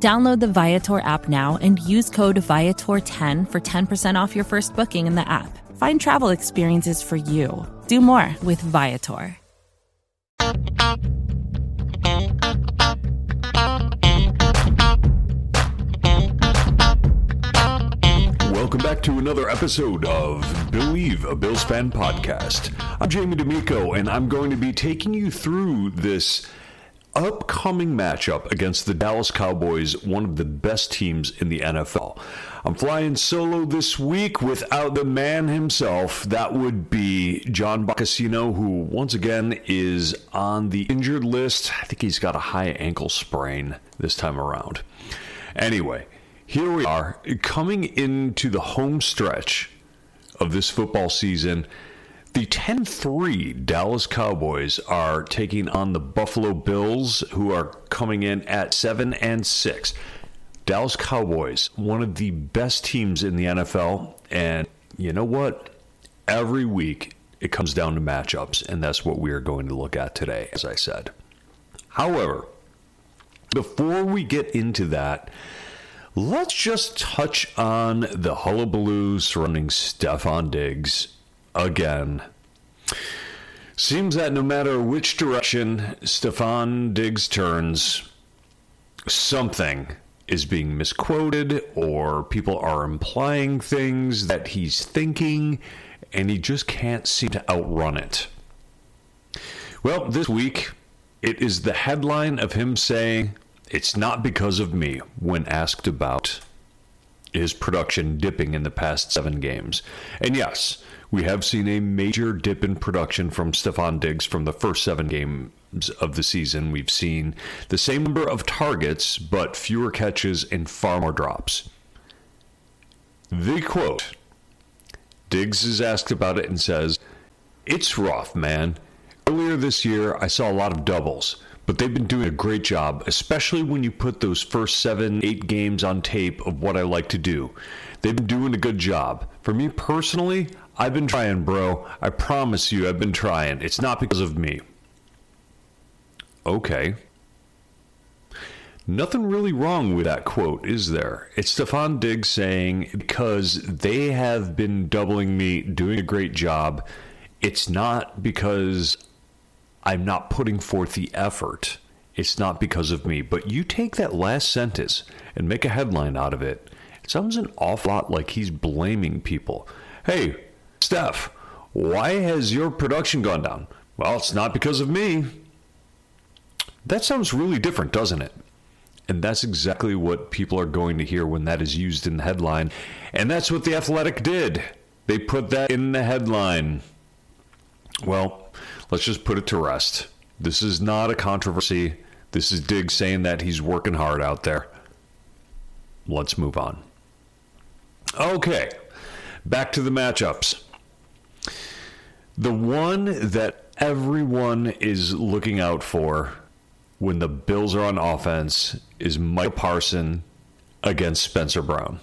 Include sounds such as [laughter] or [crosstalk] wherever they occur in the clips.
Download the Viator app now and use code Viator10 for 10% off your first booking in the app. Find travel experiences for you. Do more with Viator. Welcome back to another episode of Billieve, a Bills fan podcast. I'm Jamie D'Amico, and I'm going to be taking you through this upcoming matchup against the Dallas Cowboys, one of the best teams in the NFL. I'm flying solo this week without the man himself. That would be John Boccacino, who once again is on the injured list. I think he's got a high ankle sprain this time around. Anyway, here we are coming into the home stretch of this football season. The 10 3 Dallas Cowboys are taking on the Buffalo Bills, who are coming in at 7 and 6. Dallas Cowboys, one of the best teams in the NFL. And you know what? Every week it comes down to matchups, and that's what we are going to look at today, as I said. However, before we get into that, let's just touch on the hullabaloo surrounding Stefon Diggs again. Seems that no matter which direction Stefon Diggs turns, something is being misquoted or people are implying things that he's thinking and he just can't seem to outrun it. Well, this week it is the headline of him saying, It's not because of me when asked about his production dipping in the past seven games. And yes, we have seen a major dip in production from Stefon Diggs from the first seven games of the season. We've seen the same number of targets, but fewer catches and far more drops. The quote Diggs is asked about it and says, It's rough, man. Earlier this year, I saw a lot of doubles, but they've been doing a great job, especially when you put those first seven, eight games on tape of what I like to do. They've been doing a good job. For me personally, I've been trying, bro. I promise you, I've been trying. It's not because of me. Okay. Nothing really wrong with that quote, is there? It's Stefon Diggs saying, because they have been doubling me, doing a great job, it's not because I'm not putting forth the effort. It's not because of me. But you take that last sentence and make a headline out of it. It sounds an awful lot like he's blaming people. Hey, Steph, why has your production gone down? Well, it's not because of me. That sounds really different, doesn't it? And that's exactly what people are going to hear when that is used in the headline. And that's what The Athletic did. They put that in the headline. Well, let's just put it to rest. This is not a controversy. This is Diggs saying that he's working hard out there. Let's move on. Okay, back to the matchups. The one that everyone is looking out for when the Bills are on offense is Micah Parson against Spencer Brown.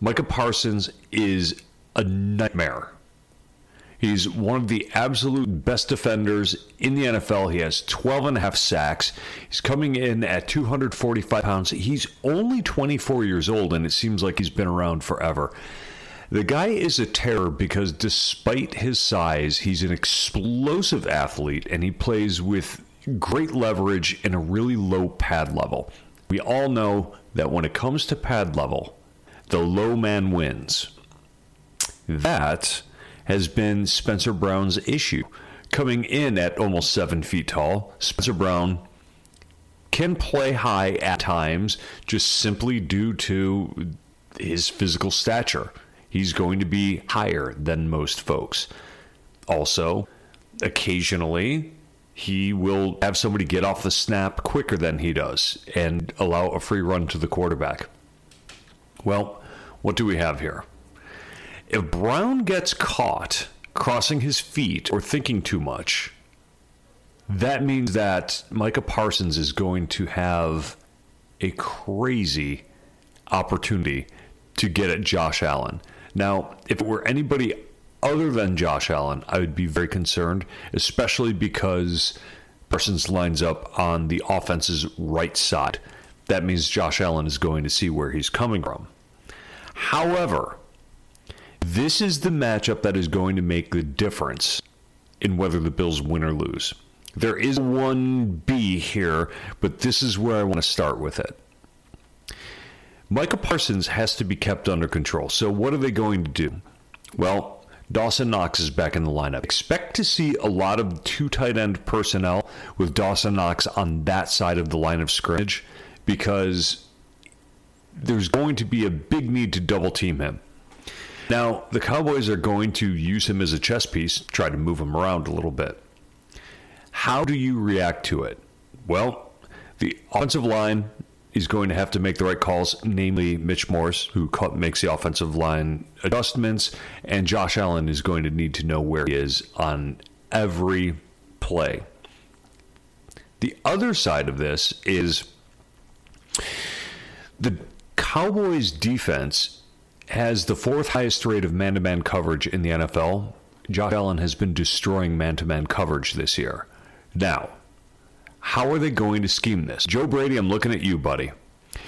Micah Parsons is a nightmare. He's one of the absolute best defenders in the NFL. He has 12 and a half sacks. He's coming in at 245 pounds. He's only 24 years old, and it seems like he's been around forever. The guy is a terror because despite his size, he's an explosive athlete and he plays with great leverage and a really low pad level. We all know that when it comes to pad level, the low man wins. That has been Spencer Brown's issue. Coming in at almost seven feet tall, Spencer Brown can play high at times just simply due to his physical stature. He's going to be higher than most folks. Also, occasionally, he will have somebody get off the snap quicker than he does and allow a free run to the quarterback. Well, what do we have here? If Brown gets caught crossing his feet or thinking too much, that means that Micah Parsons is going to have a crazy opportunity to get at Josh Allen. Now, if it were anybody other than Josh Allen, I would be very concerned, especially because Parsons lines up on the offense's right side. That means Josh Allen is going to see where he's coming from. However, this is the matchup that is going to make the difference in whether the Bills win or lose. There is one B here, but this is where I want to start with it. Micah Parsons has to be kept under control. So, what are they going to do? Well, Dawson Knox is back in the lineup. Expect to see a lot of two tight end personnel with Dawson Knox on that side of the line of scrimmage because there's going to be a big need to double team him. Now, the Cowboys are going to use him as a chess piece, try to move him around a little bit. How do you react to it? Well, the offensive line is going to have to make the right calls, namely Mitch Morse, who makes the offensive line adjustments, and Josh Allen is going to need to know where he is on every play. The other side of this is the Cowboys defense has the fourth highest rate of man to man coverage in the NFL. Josh Allen has been destroying man to man coverage this year. Now, how are they going to scheme this? Joe Brady, I'm looking at you, buddy.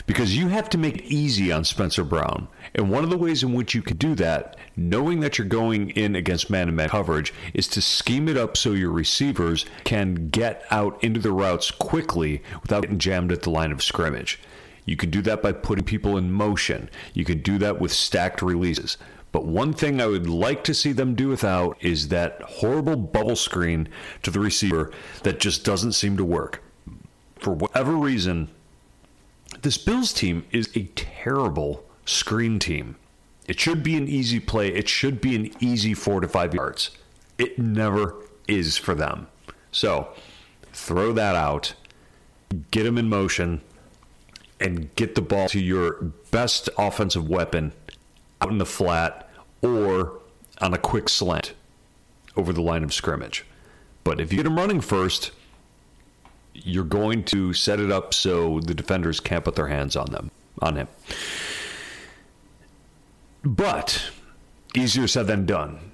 Because you have to make it easy on Spencer Brown. And one of the ways in which you can do that, knowing that you're going in against man to man coverage, is to scheme it up so your receivers can get out into the routes quickly without getting jammed at the line of scrimmage. You can do that by putting people in motion. You can do that with stacked releases. But one thing I would like to see them do without is that horrible bubble screen to the receiver that just doesn't seem to work. For whatever reason, this Bills team is a terrible screen team. It should be an easy play, it should be an easy four to five yards. It never is for them. So throw that out, get them in motion, and get the ball to your best offensive weapon out in the flat or on a quick slant over the line of scrimmage. But if you get him running first, you're going to set it up so the defenders can't put their hands on them on him. But easier said than done.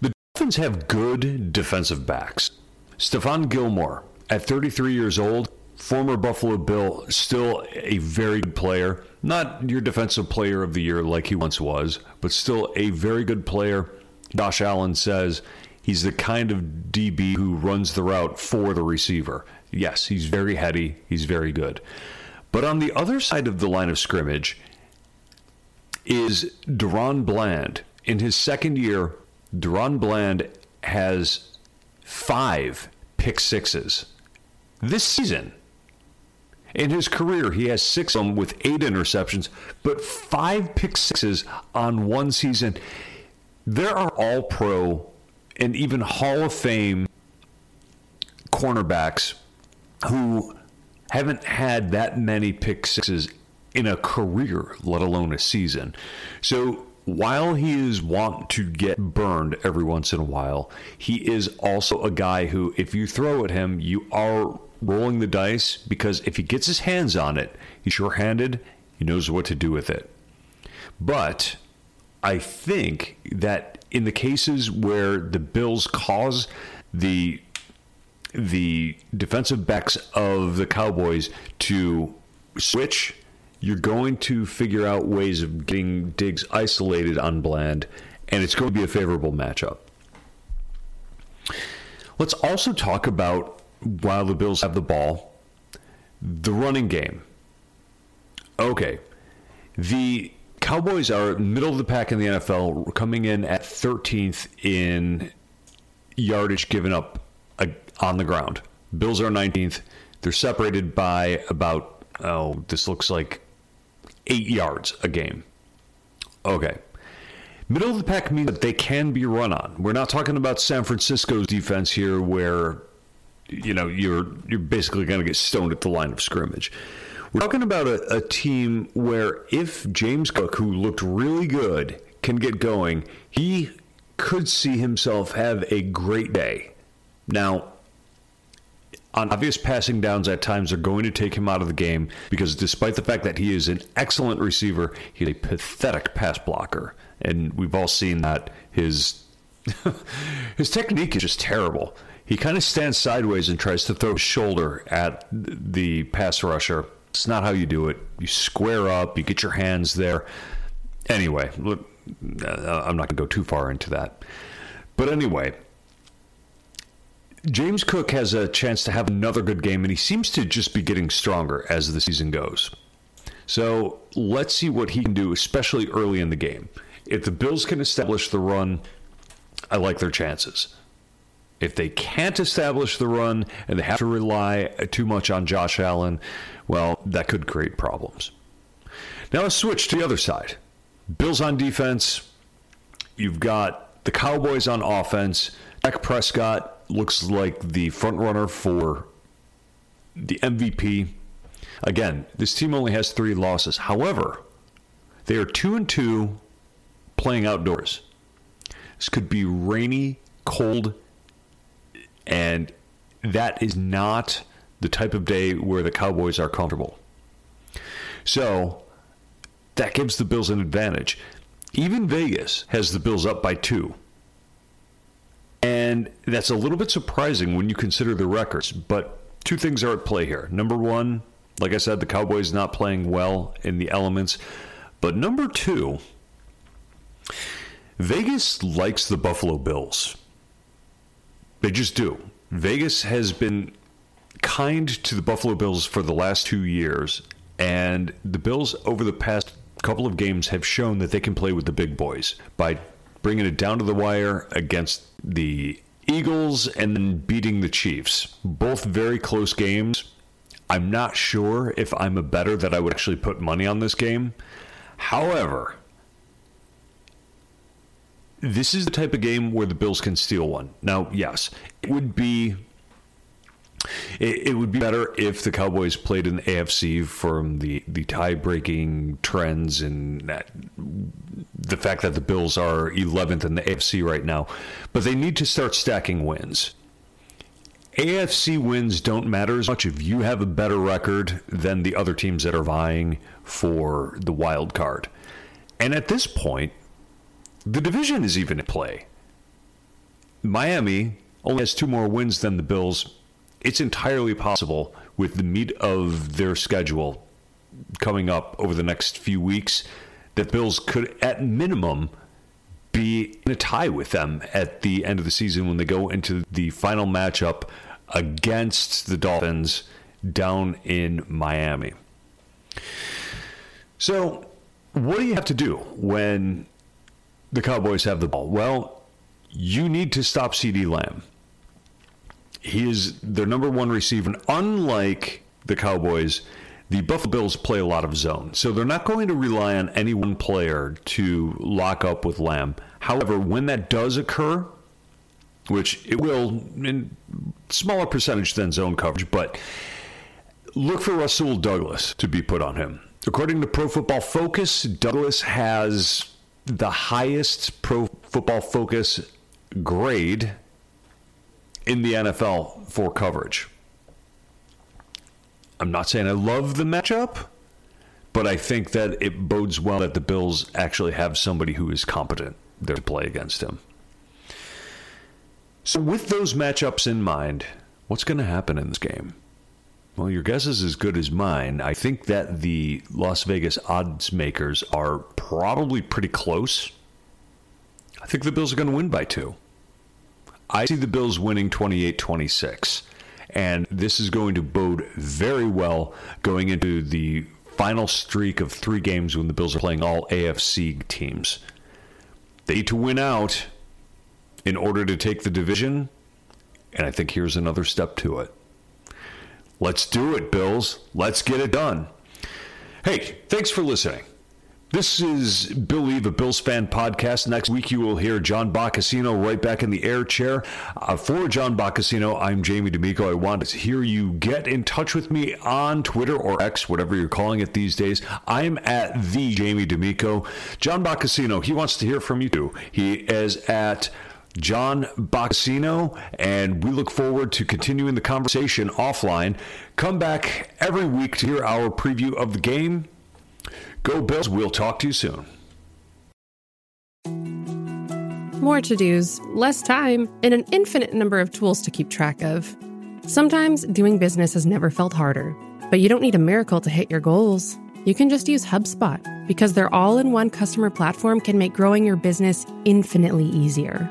The Dolphins have good defensive backs. Stephon Gilmore, at 33 years old, former Buffalo Bill, still a very good player. Not your defensive player of the year like he once was, but still a very good player. Josh Allen says he's the kind of DB who runs the route for the receiver. Yes, he's very heady, he's very good. But on the other side of the line of scrimmage is DaRon Bland. In his second year, DaRon Bland has five pick sixes this season. In his career, he has six of them with eight interceptions, but five pick sixes on one season. There are all pro and even Hall of Fame cornerbacks who haven't had that many pick sixes in a career, let alone a season. So while he is wont to get burned every once in a while, he is also a guy who, if you throw at him, you are rolling the dice because if he gets his hands on it, he's sure handed, he knows what to do with it. But I think that in the cases where the Bills cause the the defensive backs of the Cowboys to switch, you're going to figure out ways of getting Diggs isolated on Bland, and it's going to be a favorable matchup. Let's also talk about while the Bills have the ball. The running game. Okay. The Cowboys are middle of the pack in the NFL, coming in at 13th in yardage given up uh, on the ground. Bills are 19th. They're separated by about, oh, this looks like eight yards a game. Okay. Middle of the pack means that they can be run on. We're not talking about San Francisco's defense here, where you know you're you're basically going to get stoned at the line of scrimmage. We're talking about a, a team where if James Cook, who looked really good, can get going, he could see himself have a great day. Now, on obvious passing downs at times are going to take him out of the game because despite the fact that he is an excellent receiver, he's a pathetic pass blocker. And we've all seen that his [laughs] his technique is just terrible. He kind of stands sideways and tries to throw his shoulder at the pass rusher. It's not how you do it. You square up, you get your hands there. Anyway, look, uh, I'm not going to go too far into that. But anyway, James Cook has a chance to have another good game, and he seems to just be getting stronger as the season goes. So let's see what he can do, especially early in the game. If the Bills can establish the run, I like their chances. If they can't establish the run and they have to rely too much on Josh Allen, well, that could create problems. Now let's switch to the other side. Bills on defense. You've got the Cowboys on offense. Dak Prescott looks like the front runner for the MVP. Again, this team only has three losses. However, they are two and two playing outdoors. This could be rainy, cold, and that is not the type of day where the Cowboys are comfortable. So that gives the Bills an advantage. Even Vegas has the Bills up by two. And that's a little bit surprising when you consider the records. But two things are at play here. Number one, like I said, the Cowboys not playing well in the elements. But number two, Vegas likes the Buffalo Bills. They just do. Vegas has been kind to the Buffalo Bills for the last two years, and the Bills over the past couple of games have shown that they can play with the big boys by bringing it down to the wire against the Eagles and then beating the Chiefs. Both very close games. I'm not sure if I'm a better that I would actually put money on this game. However, this is the type of game where the Bills can steal one. Now, yes, it would be it, it, would be better if the Cowboys played in the AFC from the, the tie breaking trends and that, the fact that the Bills are 11th in the AFC right now. But they need to start stacking wins. AFC wins don't matter as much if you have a better record than the other teams that are vying for the wild card. And at this point, the division is even in play. Miami only has two more wins than the Bills it's entirely possible with the meat of their schedule coming up over the next few weeks that Bills could, at minimum, be in a tie with them at the end of the season when they go into the final matchup against the Dolphins down in Miami. So, what do you have to do when the Cowboys have the ball? Well, you need to stop CeeDee Lamb he is their number one receiver. And unlike the Cowboys, the Buffalo Bills play a lot of zone. So they're not going to rely on any one player to lock up with Lamb. However, when that does occur, which it will in smaller percentage than zone coverage, but look for Rasul Douglas to be put on him. According to Pro Football Focus, Douglas has the highest Pro Football Focus grade in the NFL for coverage. I'm not saying I love the matchup, but I think that it bodes well that the Bills actually have somebody who is competent there to play against him. So, with those matchups in mind, what's going to happen in this game? Well, your guess is as good as mine. I think that the Las Vegas odds makers are probably pretty close. I think the Bills are going to win by two. I see the Bills winning 28 26. And this is going to bode very well going into the final streak of three games when the Bills are playing all AFC teams. They need to win out in order to take the division. And I think here's another step to it. Let's do it, Bills. Let's get it done. Hey, thanks for listening. This is Billieve a Bills Fan podcast. Next week, you will hear John Boccacino right back in the air chair. Uh, for John Boccacino, I'm Jamie D'Amico. I want to hear you get in touch with me on Twitter or X, whatever you're calling it these days. I'm at the Jamie D'Amico. John Boccacino, he wants to hear from you too. He is at John Boccacino, and we look forward to continuing the conversation offline. Come back every week to hear our preview of the game. Go Bills. We'll talk to you soon. More to dos, less time, and an infinite number of tools to keep track of. Sometimes doing business has never felt harder, but you don't need a miracle to hit your goals. You can just use HubSpot because their all in one customer platform can make growing your business infinitely easier.